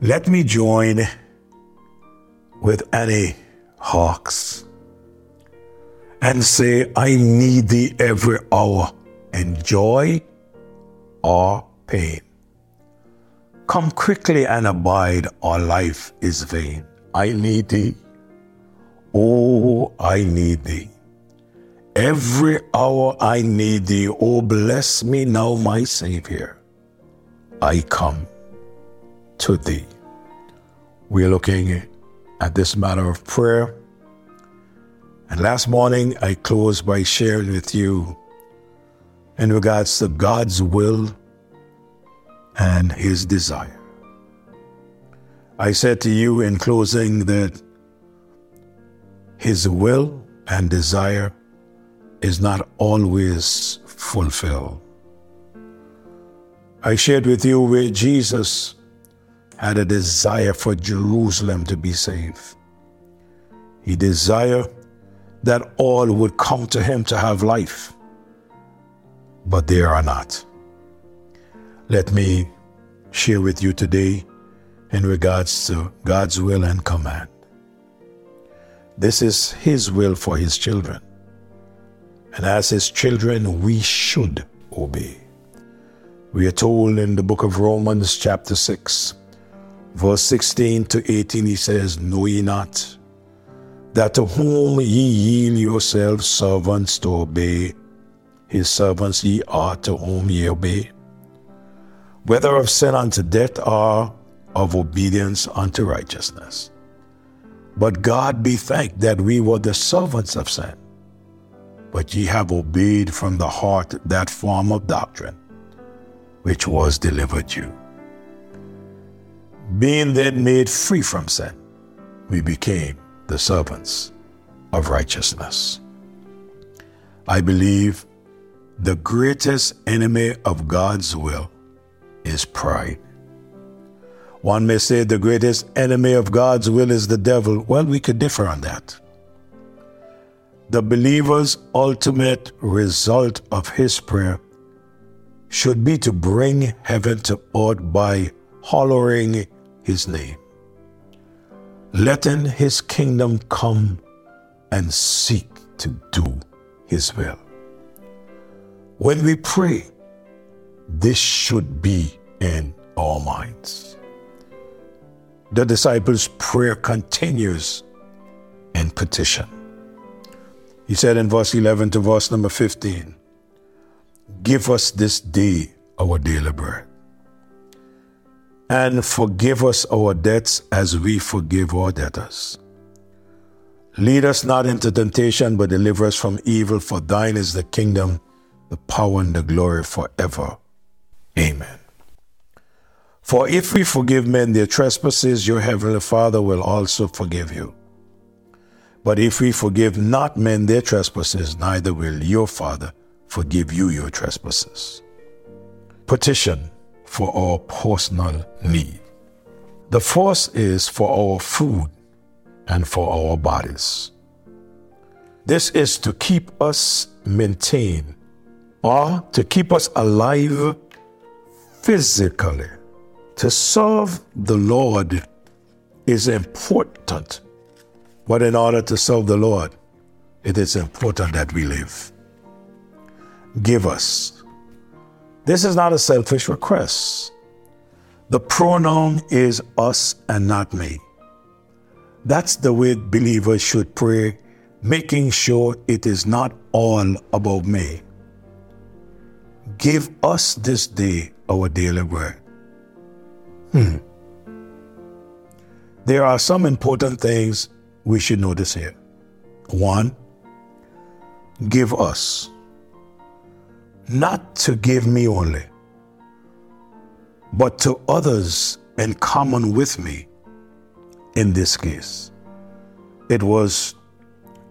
Let me join with Annie Hawks and say, I need thee every hour in joy or pain. Come quickly and abide, or life is vain. I need thee. Oh, I need thee. Every hour I need thee. Oh, bless me now, my Savior. I come to thee. We're looking at this matter of prayer. And last morning, I closed by sharing with you in regards to God's will and His desire. I said to you in closing that His will and desire is not always fulfilled. I shared with you where Jesus had a desire for Jerusalem to be saved. He desired that all would come to him to have life, but they are not. Let me share with you today in regards to God's will and command. This is His will for His children. And as His children, we should obey. We are told in the book of Romans, chapter 6, verse 16 to 18, he says, Know ye not that to whom ye yield yourselves servants to obey, his servants ye are to whom ye obey? Whether of sin unto death or of obedience unto righteousness. But God be thanked that we were the servants of sin. But ye have obeyed from the heart that form of doctrine which was delivered you. Being then made free from sin, we became the servants of righteousness. I believe the greatest enemy of God's will is pride. One may say the greatest enemy of God's will is the devil. Well, we could differ on that. The believer's ultimate result of his prayer should be to bring heaven to earth by hollowing his name, letting his kingdom come and seek to do his will. When we pray, this should be in our minds. The disciples' prayer continues in petition. He said in verse 11 to verse number 15, Give us this day our daily bread. And forgive us our debts as we forgive our debtors. Lead us not into temptation, but deliver us from evil, for thine is the kingdom, the power, and the glory forever. Amen. For if we forgive men their trespasses, your heavenly Father will also forgive you. But if we forgive not men their trespasses, neither will your Father forgive you your trespasses. Petition for our personal need. The first is for our food and for our bodies. This is to keep us maintained or to keep us alive physically. To serve the Lord is important, but in order to serve the Lord, it is important that we live give us. This is not a selfish request. The pronoun is us and not me. That's the way believers should pray, making sure it is not all about me. Give us this day our daily bread. Hmm. There are some important things we should notice here. One, give us not to give me only, but to others in common with me in this case. It was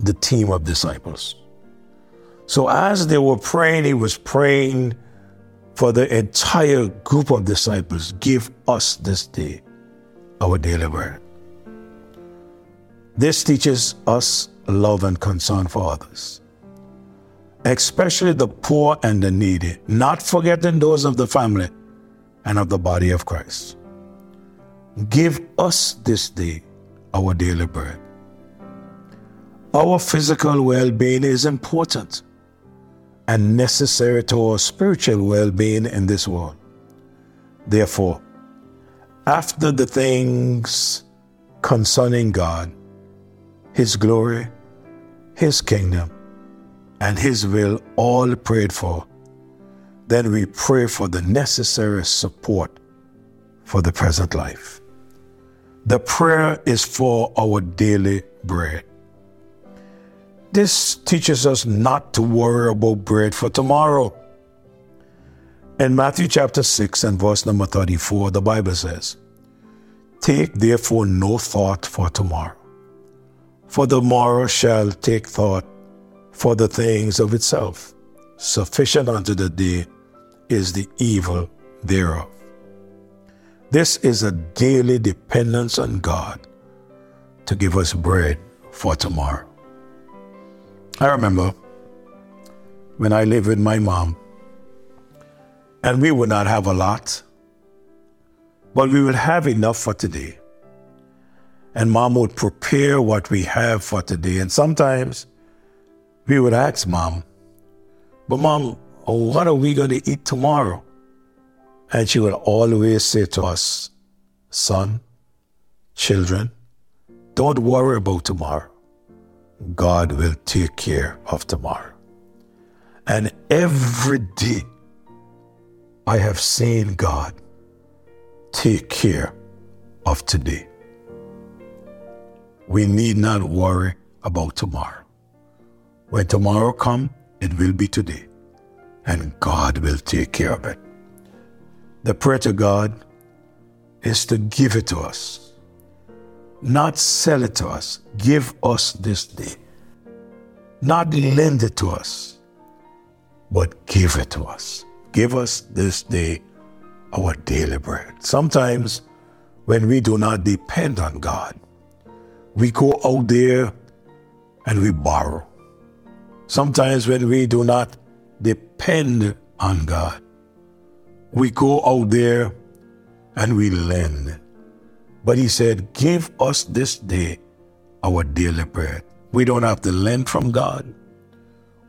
the team of disciples. So as they were praying, he was praying for the entire group of disciples give us this day our daily bread. This teaches us love and concern for others especially the poor and the needy, not forgetting those of the family and of the body of Christ. Give us this day our daily bread. Our physical well being is important and necessary to our spiritual well being in this world. Therefore, after the things concerning God, His glory, His kingdom, and His will all prayed for, then we pray for the necessary support for the present life. The prayer is for our daily bread. This teaches us not to worry about bread for tomorrow. In Matthew chapter 6 and verse number 34, the Bible says, Take therefore no thought for tomorrow, for the morrow shall take thought for the things of itself. Sufficient unto the day is the evil thereof. This is a daily dependence on God to give us bread for tomorrow. I remember when I lived with my mom, and we would not have a lot, but we would have enough for today. And mom would prepare what we have for today. And sometimes we would ask mom, but mom, what are we going to eat tomorrow? And she would always say to us, son, children, don't worry about tomorrow. God will take care of tomorrow. And every day I have seen God take care of today. We need not worry about tomorrow. When tomorrow comes, it will be today, and God will take care of it. The prayer to God is to give it to us not sell it to us. Give us this day. Not lend it to us, but give it to us. Give us this day our daily bread. Sometimes when we do not depend on God, we go out there and we borrow. Sometimes when we do not depend on God, we go out there and we lend. But he said, Give us this day our daily bread. We don't have to lend from God.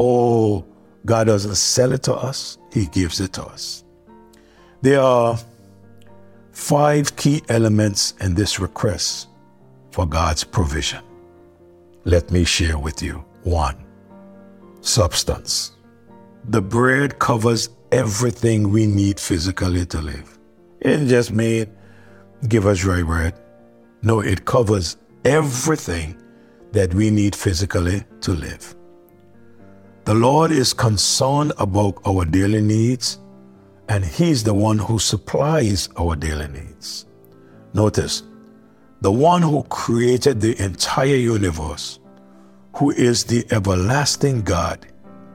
Oh, God doesn't sell it to us, He gives it to us. There are five key elements in this request for God's provision. Let me share with you. One, substance. The bread covers everything we need physically to live. It just made give us dry bread. No, it covers everything that we need physically to live. The Lord is concerned about our daily needs, and He's the one who supplies our daily needs. Notice, the one who created the entire universe, who is the everlasting God,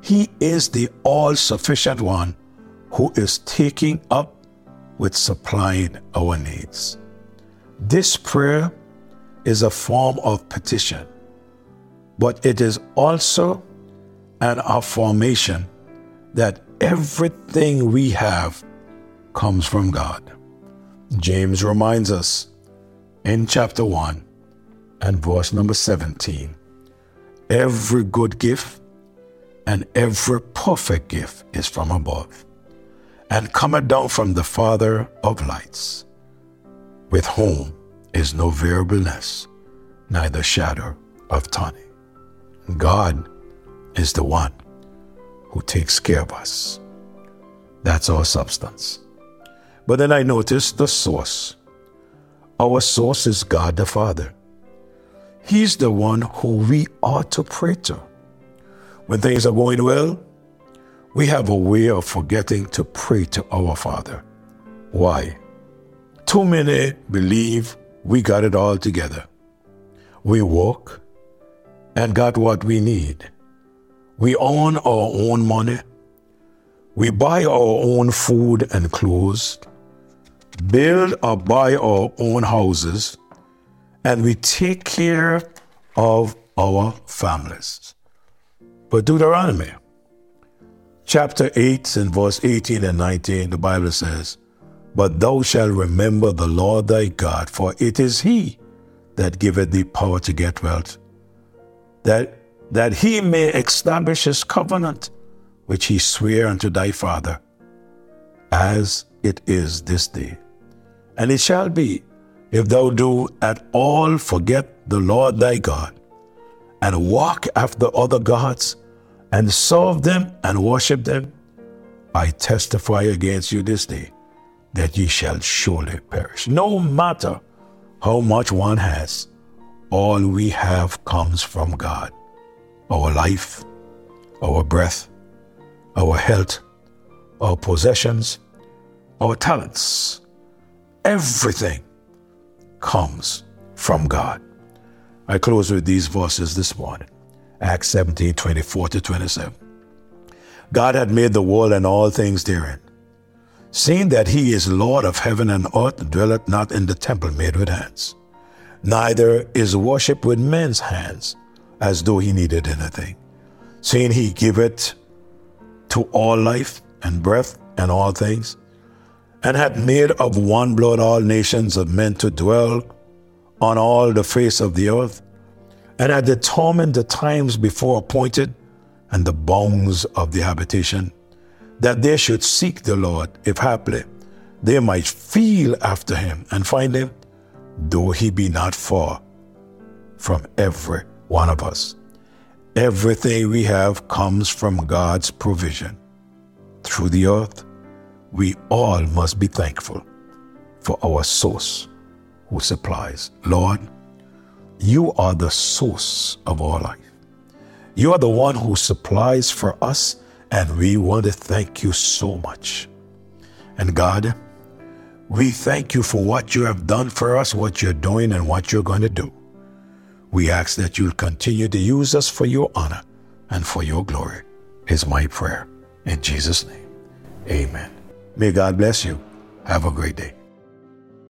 He is the all sufficient one who is taking up with supplying our needs. This prayer is a form of petition, but it is also an affirmation that everything we have comes from God. James reminds us in chapter 1 and verse number 17 every good gift and every perfect gift is from above and cometh down from the Father of lights, with whom is no variableness, neither shadow of turning. God is the one who takes care of us. That's our substance. But then I noticed the source. Our source is God the Father. He's the one who we ought to pray to. When things are going well, we have a way of forgetting to pray to our Father. Why? Too many believe we got it all together. We work and got what we need. We own our own money. We buy our own food and clothes, build or buy our own houses, and we take care of our families. But Deuteronomy chapter 8 and verse 18 and 19, the Bible says, But thou shalt remember the Lord thy God, for it is he that giveth thee power to get wealth, that, that he may establish his covenant, which he sware unto thy father, as it is this day. And it shall be, if thou do at all forget the Lord thy God, and walk after other gods, and serve them and worship them, I testify against you this day that ye shall surely perish. No matter how much one has, all we have comes from God. Our life, our breath, our health, our possessions, our talents, everything comes from God. I close with these verses this morning Acts 17 24 to 27. God had made the world and all things therein seeing that he is Lord of heaven and earth, dwelleth not in the temple made with hands, neither is worship with men's hands, as though he needed anything, seeing he giveth to all life and breath and all things, and hath made of one blood all nations of men to dwell on all the face of the earth, and had determined the times before appointed and the bounds of the habitation that they should seek the Lord, if haply they might feel after him and find him, though he be not far from every one of us. Everything we have comes from God's provision. Through the earth, we all must be thankful for our source who supplies. Lord, you are the source of our life. You are the one who supplies for us and we want to thank you so much. And God, we thank you for what you have done for us, what you're doing, and what you're going to do. We ask that you'll continue to use us for your honor and for your glory, is my prayer. In Jesus' name, amen. May God bless you. Have a great day.